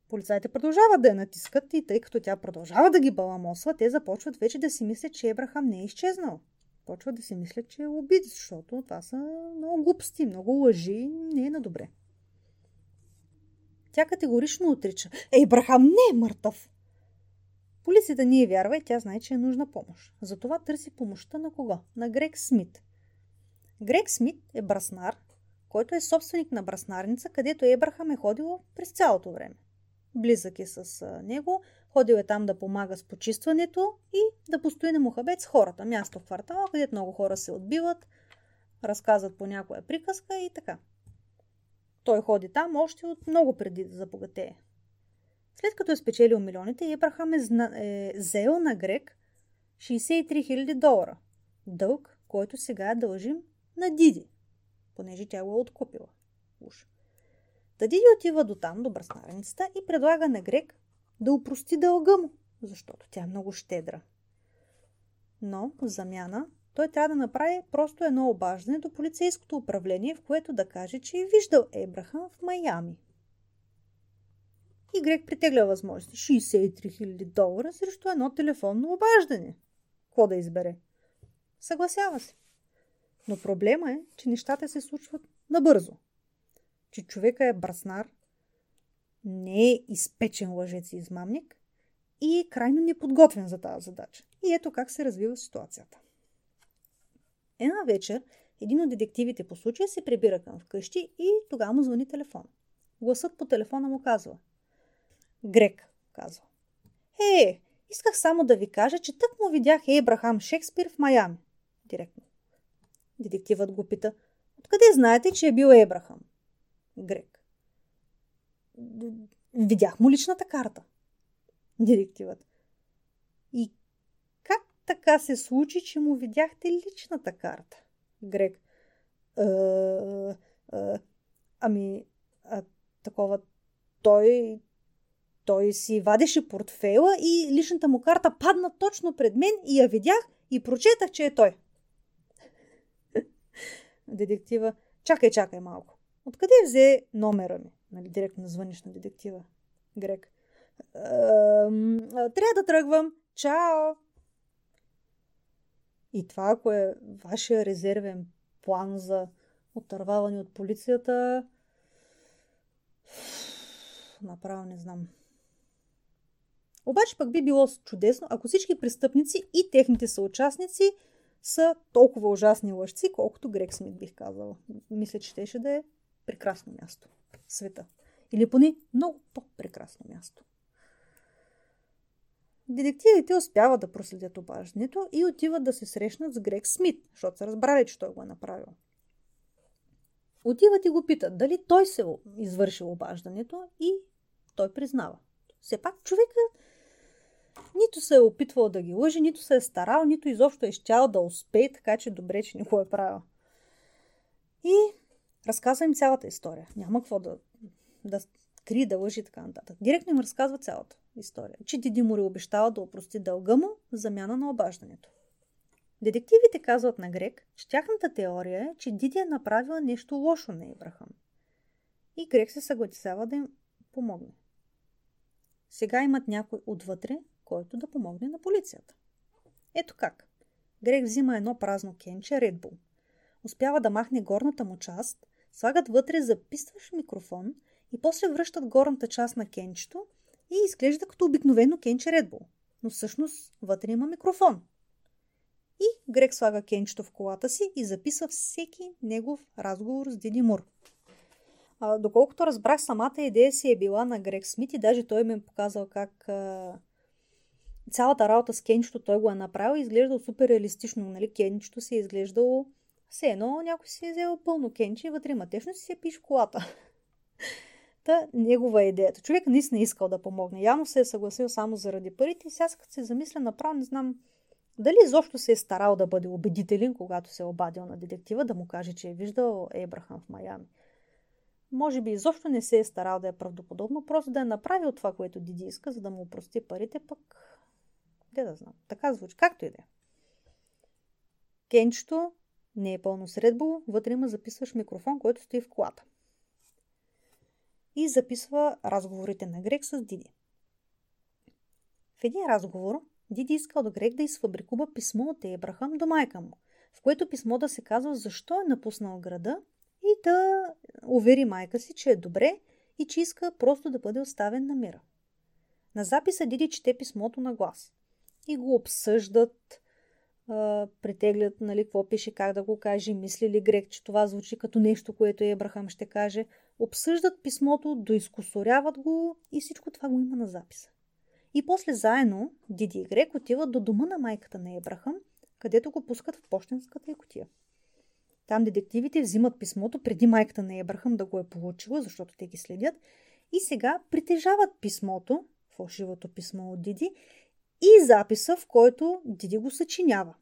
Полицайите продължават да я натискат и тъй като тя продължава да ги баламосва, те започват вече да си мислят, че Ебрахам не е изчезнал. Почват да си мислят, че е убит, защото това са много глупости, много лъжи, не е на добре. Тя категорично отрича. Ебрахам не е мъртъв! Полицията не е вярва и тя знае, че е нужна помощ. Затова търси помощта на кого? На Грег Смит. Грег Смит е браснар, който е собственик на браснарница, където Ебрахам е ходил през цялото време. Близък е с него, ходил е там да помага с почистването и да постои на мухабет с хората. Място в квартала, където много хора се отбиват, разказват по някоя приказка и така. Той ходи там още от много преди да забогатее. След като е спечелил милионите, Ебрахам е, зна... е взел на Грек 63 000 долара. Дълг, който сега дължим на Диди, понеже тя го е откупила. Уж. Та Диди отива до там, до бръснарницата и предлага на Грек да упрости дълга му, защото тя е много щедра. Но, в замяна, той трябва да направи просто едно обаждане до полицейското управление, в което да каже, че е виждал Ебрахам в Майами. И Грег притегля възможности 63 000 долара срещу едно телефонно обаждане. Какво да избере? Съгласява се. Но проблема е, че нещата се случват набързо. Че човека е браснар, не е изпечен лъжец и измамник и е крайно неподготвен за тази задача. И ето как се развива ситуацията. Една вечер един от детективите по случая се прибира към вкъщи и тогава му звъни телефон. Гласът по телефона му казва Грек, казва. Е, исках само да ви кажа, че тък му видях Ебрахам Шекспир в Майами. Директно. Детективът го пита. Откъде знаете, че е бил Ебрахам? Грек. Видях му личната карта. Директивът. И как така се случи, че му видяхте личната карта? Грек. Е, е, ами, а, такова, той, той си вадеше портфела и личната му карта падна точно пред мен и я видях и прочетах, че е той. Детектива, чакай, чакай малко. Откъде взе номера ми? Нали, директно звъниш на детектива. Грек. Трябва да тръгвам. Чао! И това, ако е вашия резервен план за отърваване от полицията, направо не знам. Обаче пък би било чудесно, ако всички престъпници и техните съучастници са толкова ужасни лъжци, колкото Грек Смит бих казала. Мисля, че щеше да е прекрасно място света. Или поне много по-прекрасно място. Детективите успяват да проследят обаждането и отиват да се срещнат с Грег Смит, защото са разбрали, че той го е направил. Отиват и го питат дали той се извършил обаждането и той признава. Все пак човека нито се е опитвал да ги лъжи, нито се е старал, нито изобщо е щял да успее, така че добре, че не го е правил. И разказва им цялата история. Няма какво да, да кри, да лъжи и така нататък. Директно им разказва цялата история. Че Диди му е обещава да опрости дълга му в замяна на обаждането. Детективите казват на Грек, че тяхната теория е, че Диди е направила нещо лошо на Ибрахам. И Грек се съгласява да им помогне. Сега имат някой отвътре, който да помогне на полицията. Ето как. Грек взима едно празно кенче Red Bull. Успява да махне горната му част, слагат вътре записващ микрофон и после връщат горната част на кенчето и изглежда като обикновено кенче Red Bull. Но всъщност вътре има микрофон. И Грек слага кенчето в колата си и записва всеки негов разговор с Диди Мур. А, доколкото разбрах, самата идея си е била на Грек Смит и даже той ми е показал как а, цялата работа с кенчето той го е направил и изглеждал супер реалистично. Нали? Кенчето си е изглеждало все едно някой си е взел пълно кенче и вътре има течност си пише колата. Та негова е идеята. Човек наистина е искал да помогне. Явно се е съгласил само заради парите и сега като се замисля направо не знам дали изобщо се е старал да бъде убедителен, когато се е обадил на детектива, да му каже, че е виждал Ебрахам в Майами. Може би изобщо не се е старал да е правдоподобно, просто да е направил това, което Диди иска, за да му прости парите, пък... Де да знам. Така звучи. Както и да е. Кенчето не е пълно средбо, вътре има записваш микрофон, който стои в колата. И записва разговорите на Грек с Диди. В един разговор Диди искал да Грек да изфабрикува писмо от Ебрахам до майка му, в което писмо да се казва защо е напуснал града и да увери майка си, че е добре и че иска просто да бъде оставен на мира. На записа Диди чете писмото на глас и го обсъждат, а, притеглят, нали, какво пише, как да го каже, мисли ли Грек, че това звучи като нещо, което Ебрахам ще каже. Обсъждат писмото, доискусоряват го и всичко това го има на записа. И после заедно Диди и Грек отиват до дома на майката на Ебрахам, където го пускат в почтенската котия. Там детективите взимат писмото преди майката на Ебрахам да го е получила, защото те ги следят. И сега притежават писмото, фалшивото писмо от Диди, и записа, в който Диди го съчинява.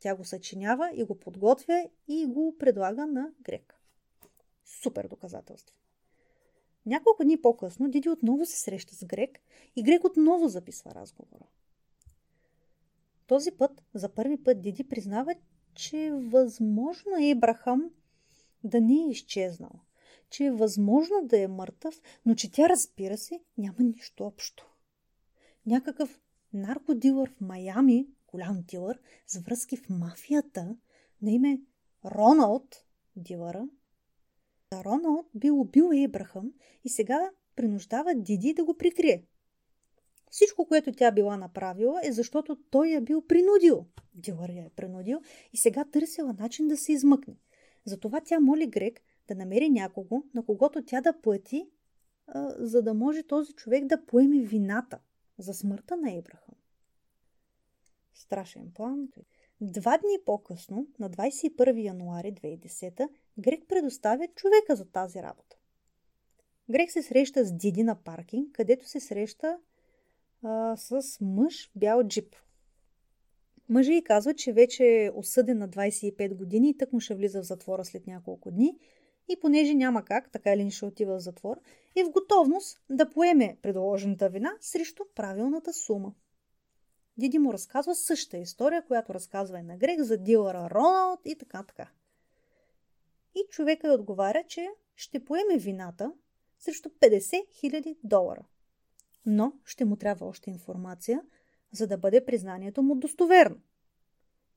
Тя го съчинява и го подготвя и го предлага на Грек. Супер доказателство. Няколко дни по-късно Диди отново се среща с Грек и Грек отново записва разговора. Този път, за първи път Диди признава, че е възможно Ебрахам да не е изчезнал, че е възможно да е мъртъв, но че тя, разбира се, няма нищо общо. Някакъв наркодилър в Майами, голям дилър, с връзки в мафията, на име Роналд, дилъра, Роналд бил убил Ебрахам и сега принуждава Диди да го прикрие. Всичко, което тя била направила е защото той я бил принудил. Дилър я е принудил и сега търсила начин да се измъкне. Затова тя моли Грек да намери някого, на когото тя да плати, а, за да може този човек да поеме вината за смъртта на Ебрахам. Страшен план. Два дни по-късно, на 21 януари 2010, Грек предоставя човека за тази работа. Грек се среща с Диди на паркинг, където се среща а, с мъж бял джип. Мъжът и казва, че вече е осъден на 25 години и тък му ще влиза в затвора след няколко дни. И понеже няма как, така или не ще отива в затвор, е в готовност да поеме предложената вина срещу правилната сума. Диди му разказва същата история, която разказва и на Грег за дилъра Роналд и така така. човека отговаря, че ще поеме вината срещу 50 000 долара. Но ще му трябва още информация, за да бъде признанието му достоверно.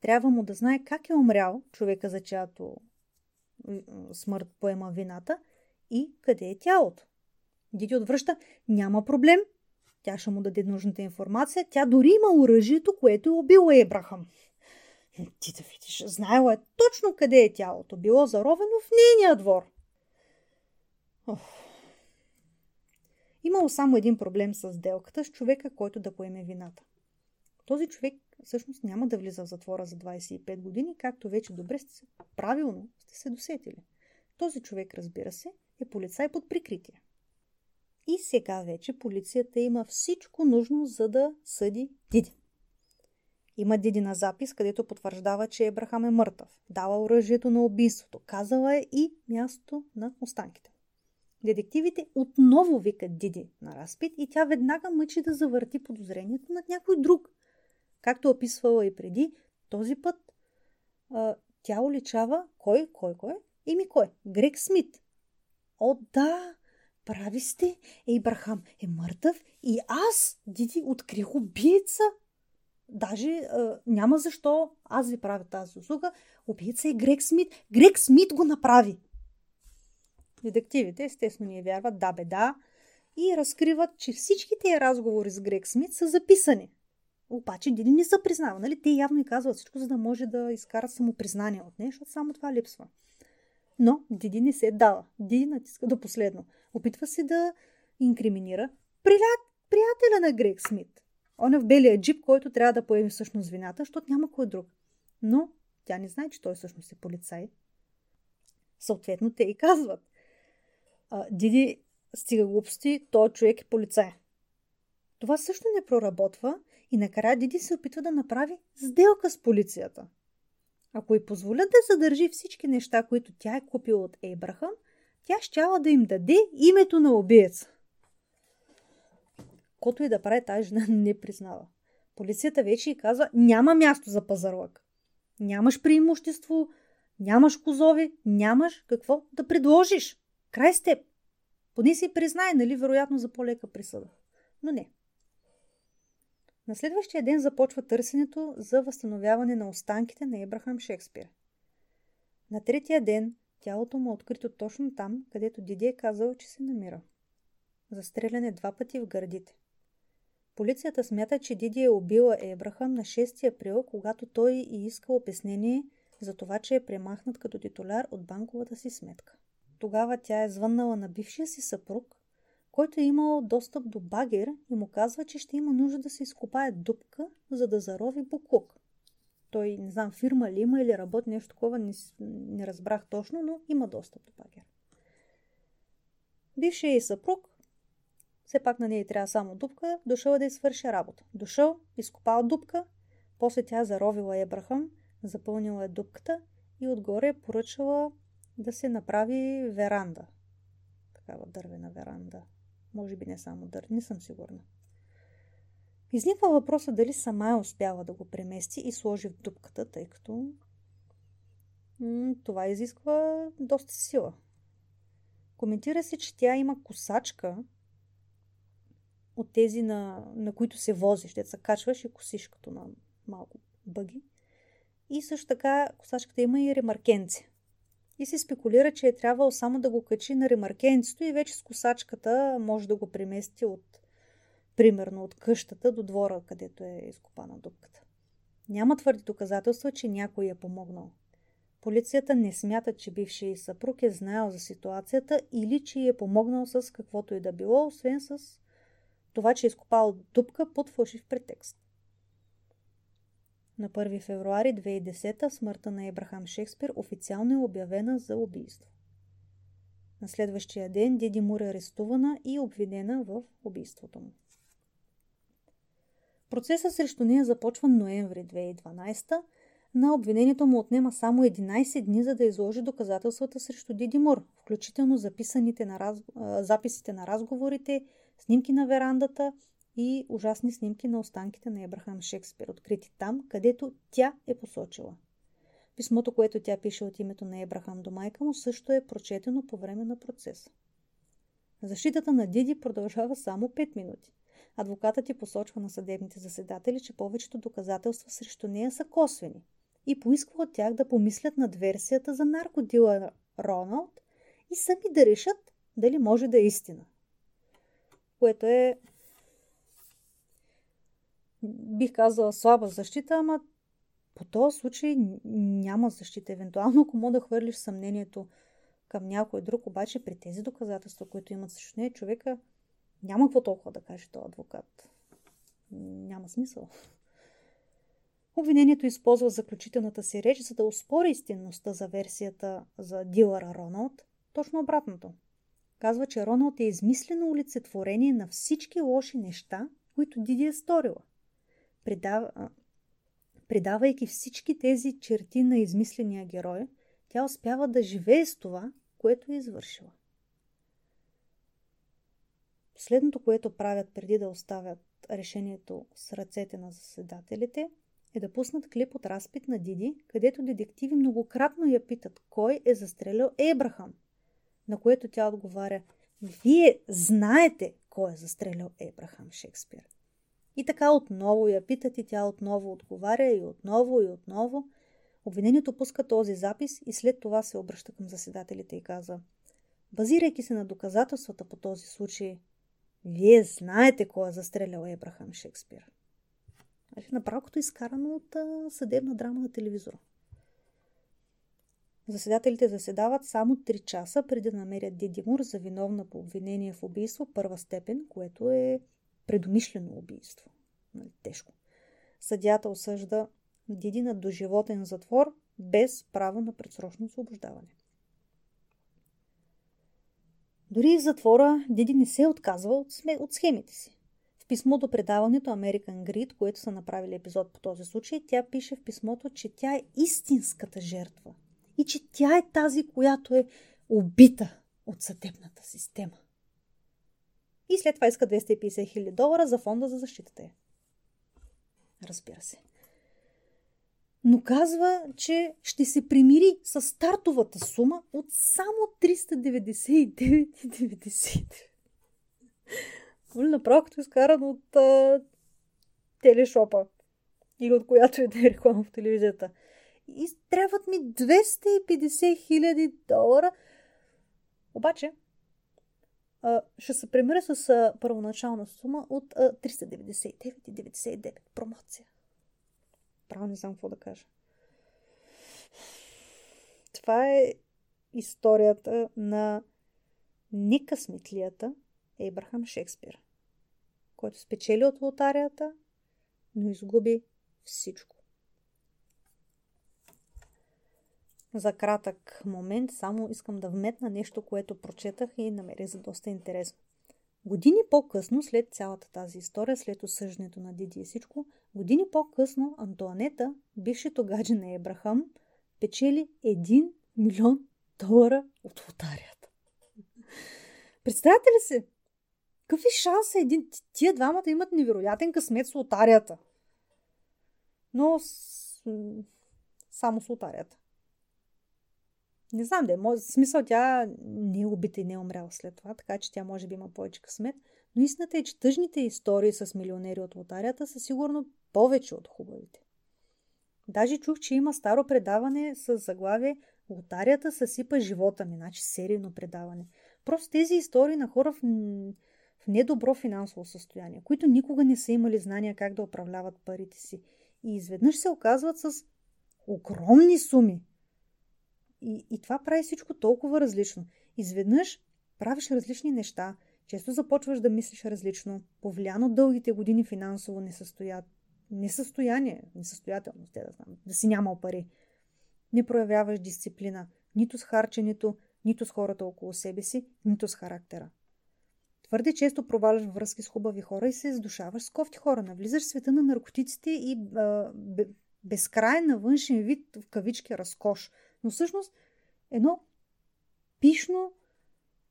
Трябва му да знае как е умрял човека, за чиято смърт поема вината и къде е тялото. Диди отвръща, няма проблем. Тя ще му даде нужната информация. Тя дори има оръжието, което е убило Ебрахам. Ти да видиш, знаела е точно къде е тялото. Било заровено в нейния двор. Ох. Имало само един проблем с сделката с човека, който да поеме вината. Този човек всъщност няма да влиза в затвора за 25 години, както вече добре сте се, правилно сте се досетили. Този човек, разбира се, е полицай под прикритие. И сега вече полицията има всичко нужно, за да съди Диди. Има Диди на запис, където потвърждава, че Ебрахам е мъртъв. Дава оръжието на убийството. Казала е и място на останките. Детективите отново викат Диди на разпит и тя веднага мъчи да завърти подозрението над някой друг. Както описвала и преди, този път а, тя уличава кой, кой, кой? Ими кой? Грег Смит. О, да! Прави сте, Ейбрахам е мъртъв и аз, Диди, открих убийца. Даже а, няма защо аз ви правя тази услуга. Убийца е Грег Смит. Грег Смит го направи. Детективите естествено ни вярват да бе да и разкриват, че всички тези разговори с Грег Смит са записани. Обаче Диди не са признава. Нали? Те явно и казват всичко, за да може да изкарат самопризнание от нея, защото само това липсва. Но Диди не се дава. Диди натиска до последно. Опитва се да инкриминира прият, приятеля на Грег Смит. Он е в белия джип, който трябва да поеме всъщност вината, защото няма кой друг. Но тя не знае, че той всъщност е полицай. Съответно, те и казват. А, Диди стига глупости, той човек е полицай. Това също не проработва и накрая Диди се опитва да направи сделка с полицията. Ако й позволят да задържи всички неща, които тя е купила от Ейбрахам, тя щяла да им даде името на убиец. Кото и да прави, тази жена не признава. Полицията вече й казва, няма място за пазарлък. Нямаш преимущество, нямаш козови, нямаш какво да предложиш. Край с теб. Поне си признай, нали, вероятно за по-лека присъда. Но не. На следващия ден започва търсенето за възстановяване на останките на Ебрахам Шекспир. На третия ден тялото му е открито точно там, където Диди е казал, че се намира. Застреляне два пъти в гърдите. Полицията смята, че Диди е убила Ебрахам на 6 април, когато той и иска обяснение за това, че е премахнат като титуляр от банковата си сметка. Тогава тя е звъннала на бившия си съпруг, който е имал достъп до багер и му казва, че ще има нужда да се изкопае дупка, за да зарови буклук. Той, не знам, фирма ли има или работи нещо такова, не, не разбрах точно, но има достъп до багер. Бившият и съпруг, все пак на нея трябва само дупка, дошъл да извърши работа. Дошъл, изкопал дупка, после тя заровила Ебрахам, запълнила е дупката и отгоре е поръчала да се направи веранда. Такава дървена веранда. Може би не само дър, не съм сигурна. Изниква въпроса дали сама е успяла да го премести и сложи в дупката, тъй като това изисква доста сила. Коментира се, че тя има косачка от тези, на, на които се вози, ще се качваш и косиш като на малко бъги. И също така косачката има и ремаркенци и се спекулира, че е трябвало само да го качи на ремаркенцето и вече с косачката може да го премести от, примерно, от къщата до двора, където е изкопана дупката. Няма твърди доказателства, че някой е помогнал. Полицията не смята, че бившият съпруг е знаел за ситуацията или че е помогнал с каквото и да било, освен с това, че е изкопал дупка под фалшив претекст. На 1 февруари 2010 смъртта на Ебрахам Шекспир официално е обявена за убийство. На следващия ден Диди Мур е арестувана и обвинена в убийството му. Процесът срещу нея започва ноември 2012 на обвинението му отнема само 11 дни, за да изложи доказателствата срещу Диди Мур, включително записаните на раз... записите на разговорите, снимки на верандата и ужасни снимки на останките на Ебрахам Шекспир, открити там, където тя е посочила. Писмото, което тя пише от името на Ебрахам до майка му, също е прочетено по време на процеса. Защитата на Диди продължава само 5 минути. Адвокатът ти посочва на съдебните заседатели, че повечето доказателства срещу нея са косвени и поисква от тях да помислят над версията за наркодила Роналд и сами да решат дали може да е истина. Което е бих казала слаба защита, ама по този случай няма защита. Евентуално, ако мога да хвърлиш съмнението към някой друг, обаче при тези доказателства, които имат срещу нея, човека няма какво толкова да каже този адвокат. Няма смисъл. Обвинението използва заключителната си реч, за да успори истинността за версията за дилъра Роналд. Точно обратното. Казва, че Роналд е измислено олицетворение на всички лоши неща, които Диди е сторила. Придава, придавайки всички тези черти на измисления герой, тя успява да живее с това, което е извършила. Последното, което правят преди да оставят решението с ръцете на заседателите, е да пуснат клип от разпит на Диди, където детективи многократно я питат кой е застрелял Ебрахам, на което тя отговаря Вие знаете кой е застрелял Ебрахам Шекспир. И така отново я питат и тя отново отговаря и отново и отново. Обвинението пуска този запис и след това се обръща към заседателите и каза Базирайки се на доказателствата по този случай, вие знаете кой е застрелял Ебрахам Шекспир. Направо като изкарано от съдебна драма на телевизора. Заседателите заседават само 3 часа преди да намерят Диди Мур за виновна по обвинение в убийство първа степен, което е предумишлено убийство. Нали, тежко. Съдята осъжда Диди на доживотен затвор без право на предсрочно освобождаване. Дори в затвора Диди не се е отказва от, сме, от схемите си. В писмо до предаването American Grid, което са направили епизод по този случай, тя пише в писмото, че тя е истинската жертва и че тя е тази, която е убита от съдебната система. И след това иска 250 хиляди долара за фонда за защитата Разбира се. Но казва, че ще се примири с стартовата сума от само 399,90. Нали, направо като изкаран от а, телешопа. Или от която е да е реклама в телевизията. И трябват ми 250 хиляди долара. Обаче, ще се премира с първоначална сума от а, 399,99 промоция. Право не знам какво да кажа. Това е историята на некъсметлията Ейбрахам Шекспир, който спечели от лотарията, но изгуби всичко. За кратък момент само искам да вметна нещо, което прочетах и намерих за доста интересно. Години по-късно, след цялата тази история, след осъждането на Диди и всичко, години по-късно Антуанета, бившето гадже на Ебрахам, печели 1 милион долара от лотарията. Представете ли се? Какъв е шанс един... Тия двамата имат невероятен късмет с лотарията. Но с... само с лотарията. Не знам да е. В смисъл тя не е убита и не е умряла след това, така че тя може би има повече късмет. Но истината е, че тъжните истории с милионери от лотарията са сигурно повече от хубавите. Даже чух, че има старо предаване с заглавие Лотарията съсипа живота ми, значи серийно предаване. Просто тези истории на хора в, в недобро финансово състояние, които никога не са имали знания как да управляват парите си. И изведнъж се оказват с огромни суми, и, и това прави всичко толкова различно. Изведнъж правиш различни неща, често започваш да мислиш различно, повлиян от дългите години финансово несъстоят... несъстояние, несъстоятелност, да знам, да си нямал пари. Не проявяваш дисциплина, нито с харченето, нито с хората около себе си, нито с характера. Твърде често проваляш връзки с хубави хора и се издушаваш с кофти хора. Навлизаш в света на наркотиците и а, безкрайен външен вид в кавички разкош – но всъщност едно пишно,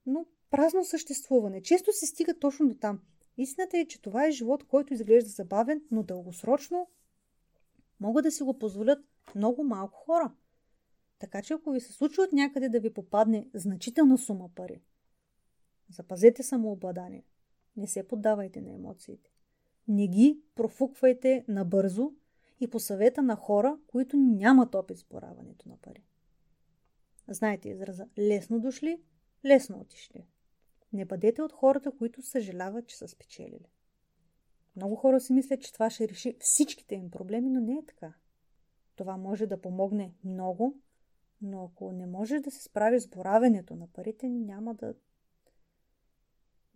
но празно съществуване. Често се стига точно до там. Истината е, че това е живот, който изглежда забавен, но дългосрочно могат да си го позволят много малко хора. Така че ако ви се случи от някъде да ви попадне значителна сума пари, запазете самообладание. Не се поддавайте на емоциите. Не ги профуквайте набързо и по съвета на хора, които нямат опит с бораването на пари. Знаете израза лесно дошли, лесно отишли. Не бъдете от хората, които съжаляват, че са спечелили. Много хора си мислят, че това ще реши всичките им проблеми, но не е така. Това може да помогне много, но ако не можеш да се справиш с боравенето на парите, няма да...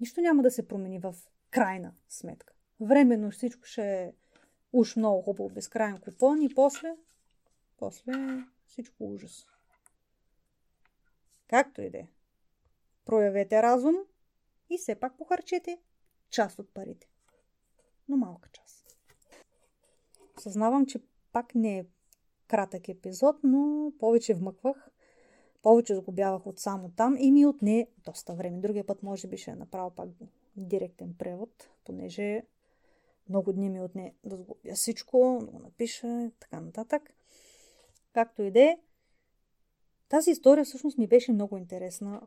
Нищо няма да се промени в крайна сметка. Временно всичко ще е уж много хубаво, безкрайен купон и после, после всичко ужас. Както и да е. Проявете разум и все пак похарчете част от парите. Но малка част. Съзнавам, че пак не е кратък епизод, но повече вмъквах, повече загубявах от само там и ми отне доста време. Другия път може би ще е направил пак директен превод, понеже много дни ми отне да сгубя всичко, да го напиша, така нататък. Както и да е, тази история всъщност ми беше много интересна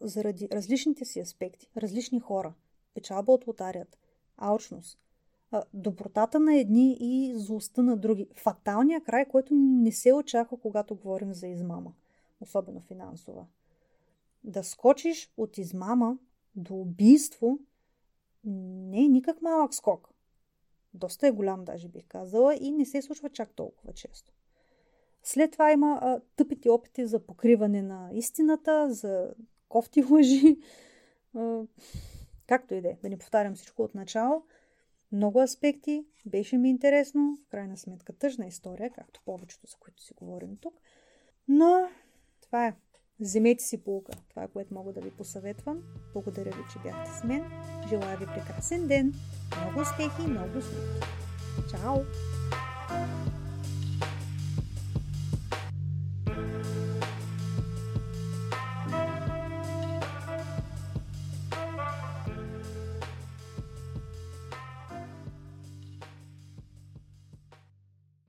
заради различните си аспекти, различни хора, печалба от лотарията, алчност, добротата на едни и злостта на други. Фаталния край, който не се очаква, когато говорим за измама, особено финансова. Да скочиш от измама до убийство не е никак малък скок. Доста е голям, даже бих казала, и не се случва чак толкова често. След това има а, тъпите опити за покриване на истината, за кофти лъжи. А, както и да е, да не повтарям всичко от начало. Много аспекти, беше ми интересно, в крайна сметка тъжна история, както повечето, за които си говорим тук. Но това е. Вземете си полука. Това е което мога да ви посъветвам. Благодаря ви, че бяхте с мен. Желая ви прекрасен ден. Много успехи и много успехи. Чао!